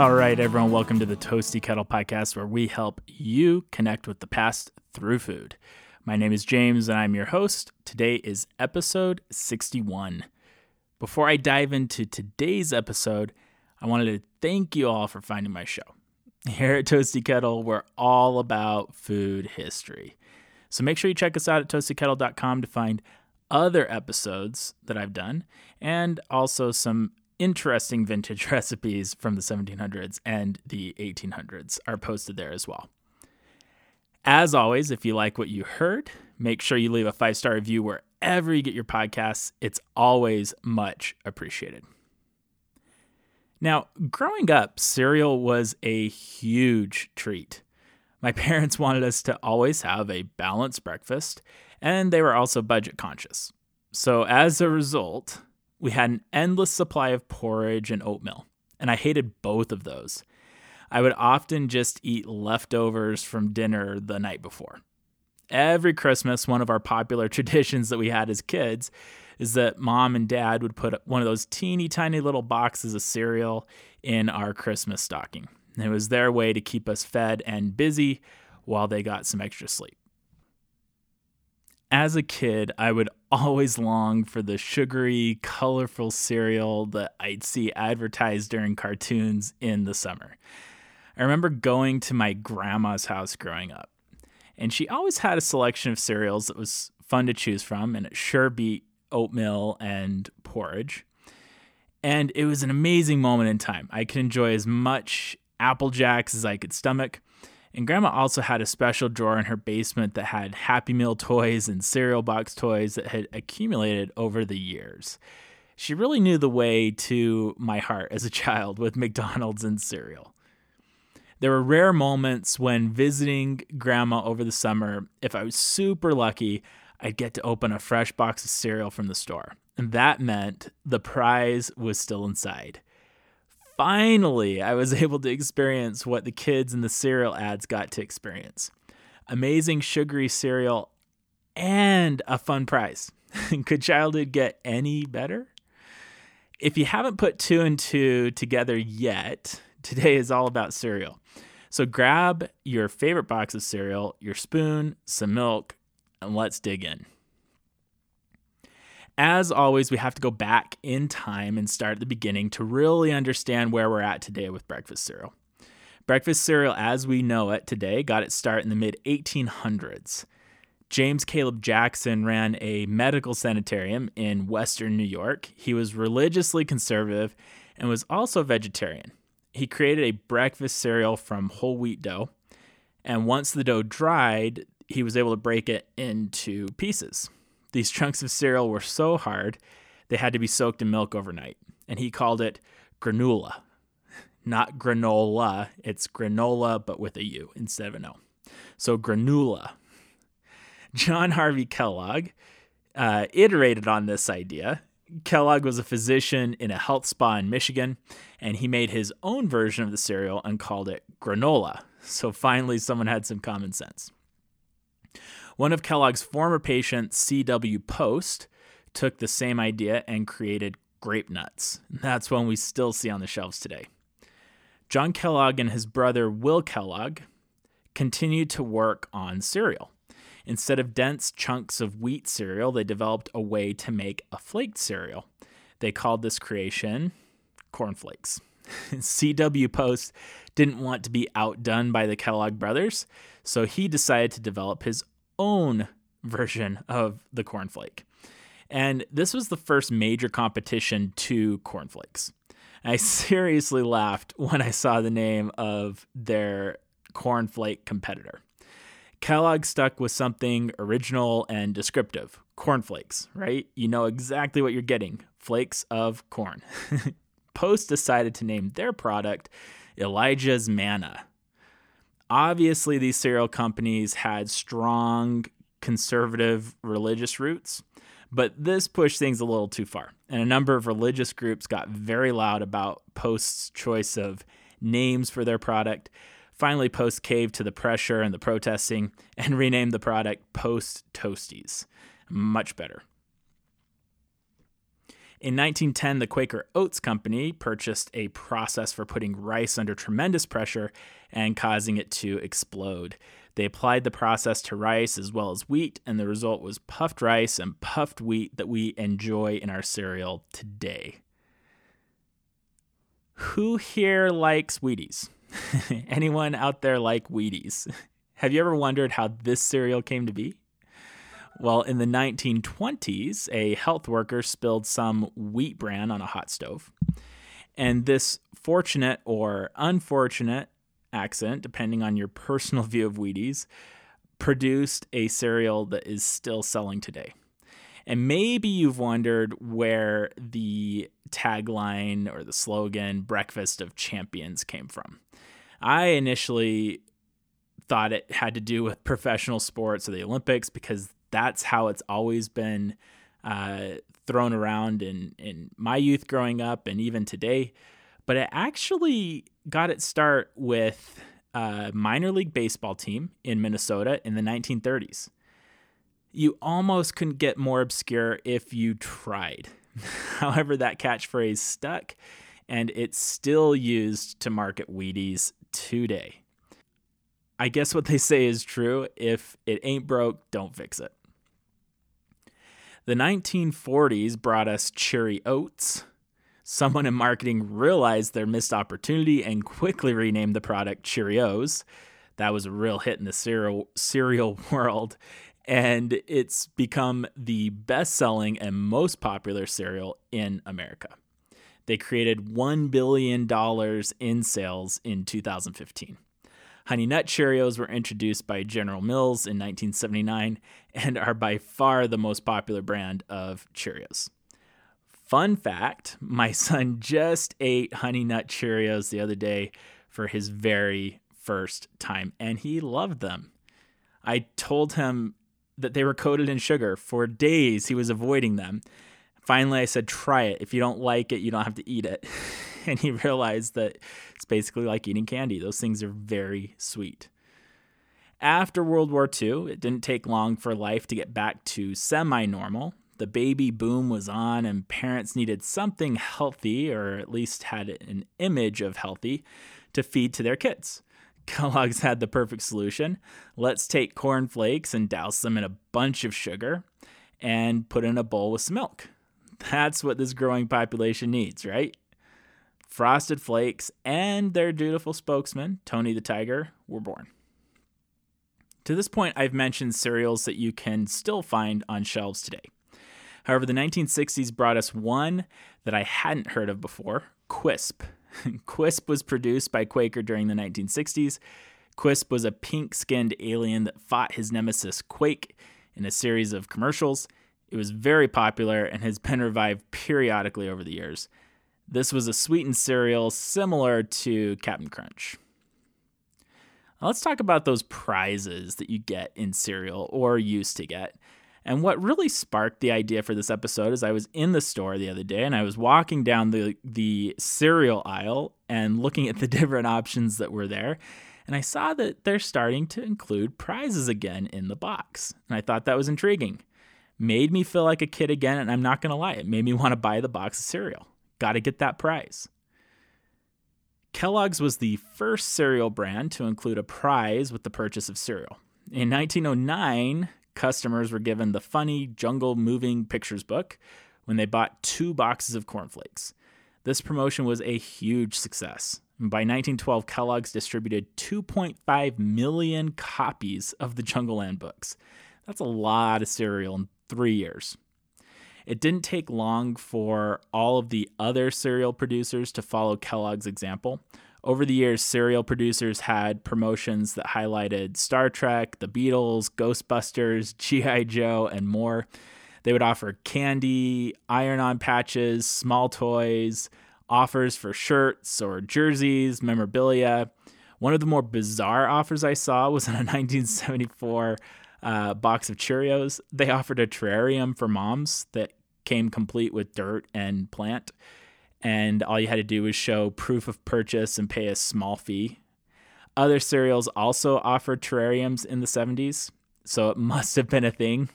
All right, everyone, welcome to the Toasty Kettle podcast, where we help you connect with the past through food. My name is James, and I'm your host. Today is episode 61. Before I dive into today's episode, I wanted to thank you all for finding my show. Here at Toasty Kettle, we're all about food history. So make sure you check us out at toastykettle.com to find other episodes that I've done and also some interesting vintage recipes from the 1700s and the 1800s are posted there as well. As always, if you like what you heard, make sure you leave a five star review wherever you get your podcasts. It's always much appreciated. Now, growing up, cereal was a huge treat. My parents wanted us to always have a balanced breakfast, and they were also budget conscious. So, as a result, we had an endless supply of porridge and oatmeal, and I hated both of those. I would often just eat leftovers from dinner the night before. Every Christmas, one of our popular traditions that we had as kids is that mom and dad would put one of those teeny tiny little boxes of cereal in our Christmas stocking. It was their way to keep us fed and busy while they got some extra sleep. As a kid, I would always long for the sugary, colorful cereal that I'd see advertised during cartoons in the summer. I remember going to my grandma's house growing up, and she always had a selection of cereals that was fun to choose from, and it sure beat oatmeal and porridge. And it was an amazing moment in time. I could enjoy as much Apple Jacks as I could stomach. And Grandma also had a special drawer in her basement that had Happy Meal toys and cereal box toys that had accumulated over the years. She really knew the way to my heart as a child with McDonald's and cereal. There were rare moments when visiting Grandma over the summer, if I was super lucky, I'd get to open a fresh box of cereal from the store. And that meant the prize was still inside finally, I was able to experience what the kids in the cereal ads got to experience amazing sugary cereal and a fun prize. Could childhood get any better? If you haven't put two and two together yet, today is all about cereal. So grab your favorite box of cereal, your spoon, some milk, and let's dig in. As always, we have to go back in time and start at the beginning to really understand where we're at today with breakfast cereal. Breakfast cereal, as we know it today, got its start in the mid 1800s. James Caleb Jackson ran a medical sanitarium in Western New York. He was religiously conservative and was also a vegetarian. He created a breakfast cereal from whole wheat dough, and once the dough dried, he was able to break it into pieces. These chunks of cereal were so hard, they had to be soaked in milk overnight. And he called it granula. Not granola, it's granula, but with a U instead of an O. So granula. John Harvey Kellogg uh, iterated on this idea. Kellogg was a physician in a health spa in Michigan, and he made his own version of the cereal and called it granola. So finally, someone had some common sense. One of Kellogg's former patients, C.W. Post, took the same idea and created grape nuts. That's one we still see on the shelves today. John Kellogg and his brother Will Kellogg continued to work on cereal. Instead of dense chunks of wheat cereal, they developed a way to make a flaked cereal. They called this creation cornflakes. C.W. Post didn't want to be outdone by the Kellogg brothers, so he decided to develop his own version of the cornflake. And this was the first major competition to cornflakes. I seriously laughed when I saw the name of their cornflake competitor. Kellogg stuck with something original and descriptive cornflakes, right? You know exactly what you're getting flakes of corn. Post decided to name their product Elijah's Manna obviously these cereal companies had strong conservative religious roots, but this pushed things a little too far. And a number of religious groups got very loud about Post's choice of names for their product. Finally, Post caved to the pressure and the protesting and renamed the product Post Toasties. Much better. In 1910, the Quaker Oats Company purchased a process for putting rice under tremendous pressure and causing it to explode. They applied the process to rice as well as wheat, and the result was puffed rice and puffed wheat that we enjoy in our cereal today. Who here likes Wheaties? Anyone out there like Wheaties? Have you ever wondered how this cereal came to be? Well, in the 1920s, a health worker spilled some wheat bran on a hot stove. And this fortunate or unfortunate accident, depending on your personal view of Wheaties, produced a cereal that is still selling today. And maybe you've wondered where the tagline or the slogan breakfast of champions came from. I initially thought it had to do with professional sports or the Olympics because that's how it's always been uh, thrown around in, in my youth growing up and even today. But it actually got its start with a minor league baseball team in Minnesota in the 1930s. You almost couldn't get more obscure if you tried. However, that catchphrase stuck and it's still used to market Wheaties today. I guess what they say is true. If it ain't broke, don't fix it. The 1940s brought us Cheery Oats. Someone in marketing realized their missed opportunity and quickly renamed the product Cheerios. That was a real hit in the cereal cereal world, and it's become the best-selling and most popular cereal in America. They created $1 billion in sales in 2015. Honey Nut Cheerios were introduced by General Mills in 1979 and are by far the most popular brand of Cheerios. Fun fact my son just ate Honey Nut Cheerios the other day for his very first time, and he loved them. I told him that they were coated in sugar. For days, he was avoiding them. Finally, I said, try it. If you don't like it, you don't have to eat it. and he realized that it's basically like eating candy. Those things are very sweet. After World War II, it didn't take long for life to get back to semi normal. The baby boom was on, and parents needed something healthy, or at least had an image of healthy, to feed to their kids. Kellogg's had the perfect solution. Let's take corn flakes and douse them in a bunch of sugar and put in a bowl with some milk. That's what this growing population needs, right? Frosted Flakes and their dutiful spokesman, Tony the Tiger, were born. To this point, I've mentioned cereals that you can still find on shelves today. However, the 1960s brought us one that I hadn't heard of before Quisp. Quisp was produced by Quaker during the 1960s. Quisp was a pink skinned alien that fought his nemesis Quake in a series of commercials. It was very popular and has been revived periodically over the years. This was a sweetened cereal similar to Captain Crunch. Now let's talk about those prizes that you get in cereal or used to get. And what really sparked the idea for this episode is I was in the store the other day and I was walking down the the cereal aisle and looking at the different options that were there. And I saw that they're starting to include prizes again in the box. And I thought that was intriguing. Made me feel like a kid again, and I'm not gonna lie, it made me want to buy the box of cereal. Got to get that prize. Kellogg's was the first cereal brand to include a prize with the purchase of cereal. In 1909, customers were given the funny Jungle Moving Pictures book when they bought two boxes of cornflakes. This promotion was a huge success. by 1912, Kellogg's distributed 2.5 million copies of the Jungle Land books. That's a lot of cereal in three years. It didn't take long for all of the other cereal producers to follow Kellogg's example. Over the years, cereal producers had promotions that highlighted Star Trek, the Beatles, Ghostbusters, G.I. Joe, and more. They would offer candy, iron on patches, small toys, offers for shirts or jerseys, memorabilia. One of the more bizarre offers I saw was in a 1974 uh, box of Cheerios. They offered a terrarium for moms that came complete with dirt and plant. And all you had to do was show proof of purchase and pay a small fee. Other cereals also offered terrariums in the 70s, so it must have been a thing.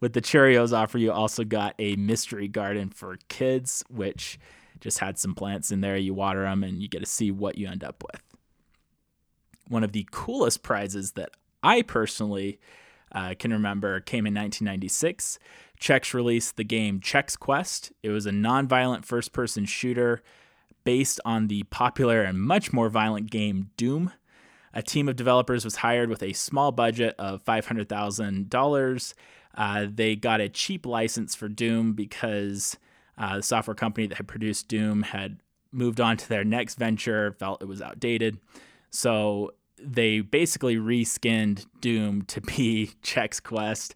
With the Cheerios offer, you also got a mystery garden for kids, which just had some plants in there. You water them and you get to see what you end up with. One of the coolest prizes that I personally uh, can remember came in 1996. Chex released the game Chex Quest. It was a non-violent first-person shooter based on the popular and much more violent game Doom. A team of developers was hired with a small budget of $500,000. Uh, they got a cheap license for Doom because uh, the software company that had produced Doom had moved on to their next venture, felt it was outdated. So they basically reskinned Doom to be Chex Quest.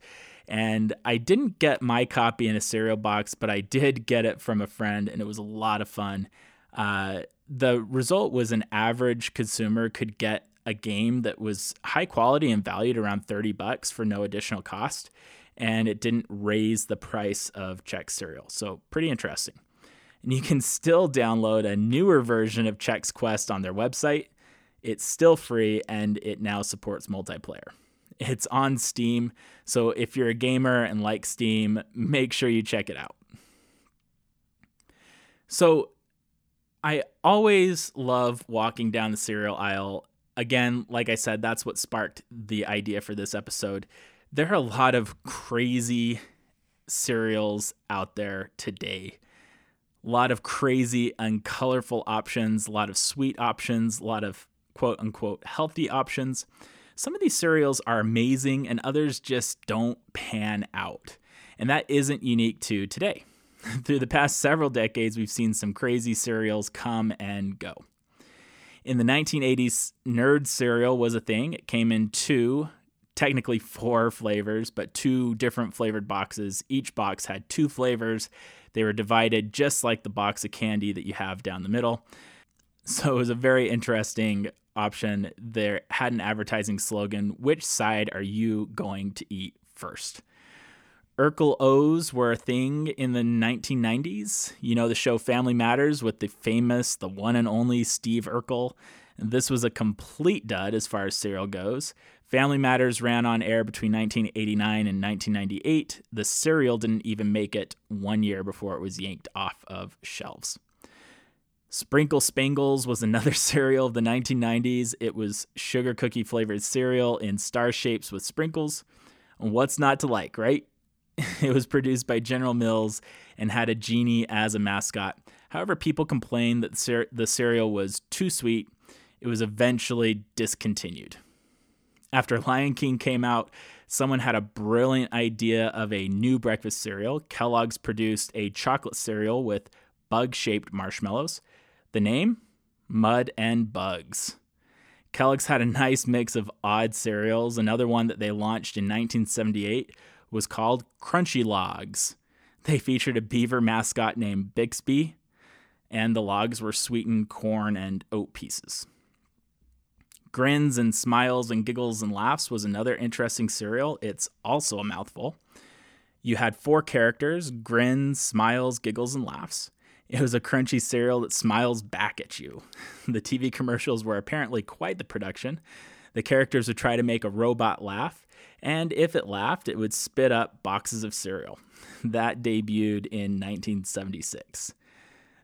And I didn't get my copy in a cereal box, but I did get it from a friend, and it was a lot of fun. Uh, the result was an average consumer could get a game that was high quality and valued around 30 bucks for no additional cost and it didn't raise the price of Chex cereal. So, pretty interesting. And you can still download a newer version of Chex Quest on their website. It's still free and it now supports multiplayer. It's on Steam, so if you're a gamer and like Steam, make sure you check it out. So, I always love walking down the cereal aisle. Again, like I said, that's what sparked the idea for this episode. There are a lot of crazy cereals out there today. A lot of crazy and colorful options, a lot of sweet options, a lot of quote unquote healthy options. Some of these cereals are amazing and others just don't pan out. And that isn't unique to today. Through the past several decades, we've seen some crazy cereals come and go. In the 1980s, Nerd cereal was a thing. It came in two, technically four flavors, but two different flavored boxes. Each box had two flavors. They were divided just like the box of candy that you have down the middle. So it was a very interesting option. There had an advertising slogan Which side are you going to eat first? Urkel O's were a thing in the 1990s. You know the show Family Matters with the famous, the one and only Steve Urkel. This was a complete dud as far as cereal goes. Family Matters ran on air between 1989 and 1998. The cereal didn't even make it one year before it was yanked off of shelves. Sprinkle Spangles was another cereal of the 1990s. It was sugar cookie flavored cereal in star shapes with sprinkles. What's not to like, right? It was produced by General Mills and had a genie as a mascot. However, people complained that the cereal was too sweet. It was eventually discontinued. After Lion King came out, someone had a brilliant idea of a new breakfast cereal. Kellogg's produced a chocolate cereal with bug shaped marshmallows. The name? Mud and Bugs. Kellogg's had a nice mix of odd cereals. Another one that they launched in 1978 was called Crunchy Logs. They featured a beaver mascot named Bixby, and the logs were sweetened corn and oat pieces. Grins and Smiles and Giggles and Laughs was another interesting cereal. It's also a mouthful. You had four characters grins, smiles, giggles, and laughs. It was a crunchy cereal that smiles back at you. The TV commercials were apparently quite the production. The characters would try to make a robot laugh, and if it laughed, it would spit up boxes of cereal. That debuted in 1976.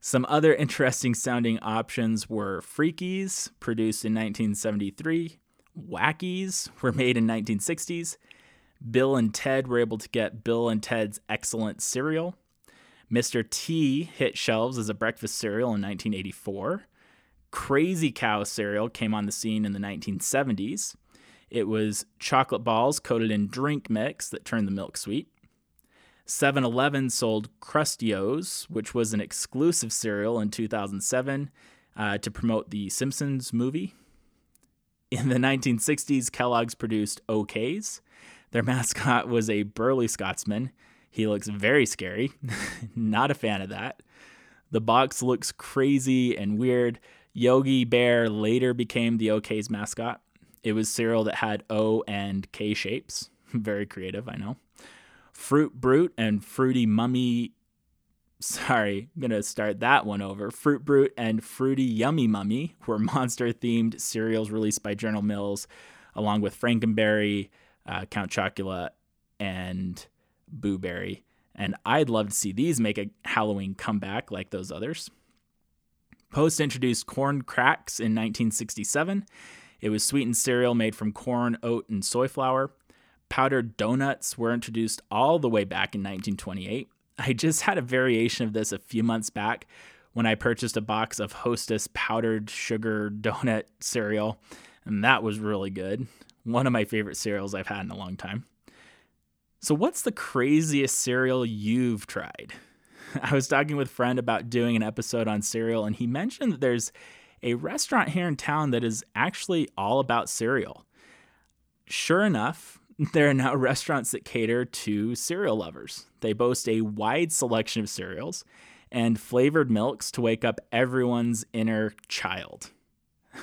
Some other interesting sounding options were Freakies, produced in 1973, Wackies were made in 1960s. Bill and Ted were able to get Bill and Ted's Excellent Cereal. Mr. T hit shelves as a breakfast cereal in 1984. Crazy Cow cereal came on the scene in the 1970s. It was chocolate balls coated in drink mix that turned the milk sweet. 7 Eleven sold Krusty O's, which was an exclusive cereal in 2007 uh, to promote the Simpsons movie. In the 1960s, Kellogg's produced OKs. Their mascot was a burly Scotsman. He looks very scary. Not a fan of that. The box looks crazy and weird. Yogi Bear later became the OK's mascot. It was cereal that had O and K shapes. Very creative, I know. Fruit Brute and Fruity Mummy. Sorry, I'm going to start that one over. Fruit Brute and Fruity Yummy Mummy were monster themed cereals released by General Mills, along with Frankenberry, uh, Count Chocula, and Boo Berry, and I'd love to see these make a Halloween comeback like those others. Post introduced Corn cracks in 1967. It was sweetened cereal made from corn, oat, and soy flour. Powdered donuts were introduced all the way back in 1928. I just had a variation of this a few months back when I purchased a box of Hostess powdered sugar donut cereal, and that was really good. One of my favorite cereals I've had in a long time. So, what's the craziest cereal you've tried? I was talking with a friend about doing an episode on cereal, and he mentioned that there's a restaurant here in town that is actually all about cereal. Sure enough, there are now restaurants that cater to cereal lovers. They boast a wide selection of cereals and flavored milks to wake up everyone's inner child.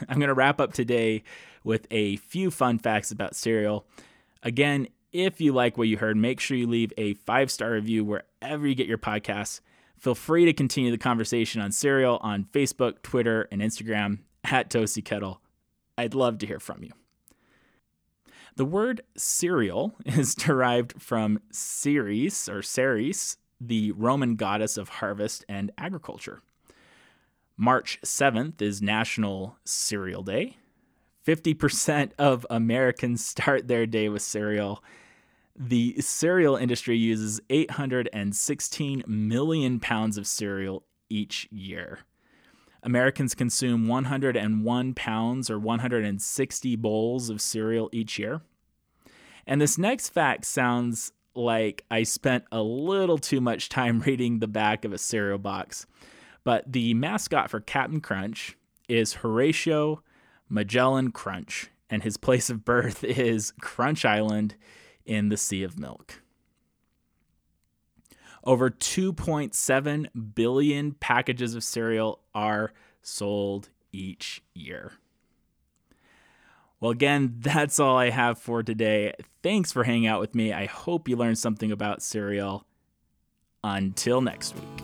I'm going to wrap up today with a few fun facts about cereal. Again, if you like what you heard, make sure you leave a five star review wherever you get your podcasts. Feel free to continue the conversation on cereal on Facebook, Twitter, and Instagram at Toasty Kettle. I'd love to hear from you. The word cereal is derived from Ceres or Ceres, the Roman goddess of harvest and agriculture. March 7th is National Cereal Day. 50% of Americans start their day with cereal. The cereal industry uses 816 million pounds of cereal each year. Americans consume 101 pounds or 160 bowls of cereal each year. And this next fact sounds like I spent a little too much time reading the back of a cereal box. But the mascot for Captain Crunch is Horatio Magellan Crunch, and his place of birth is Crunch Island in the Sea of Milk. Over 2.7 billion packages of cereal are sold each year. Well, again, that's all I have for today. Thanks for hanging out with me. I hope you learned something about cereal. Until next week.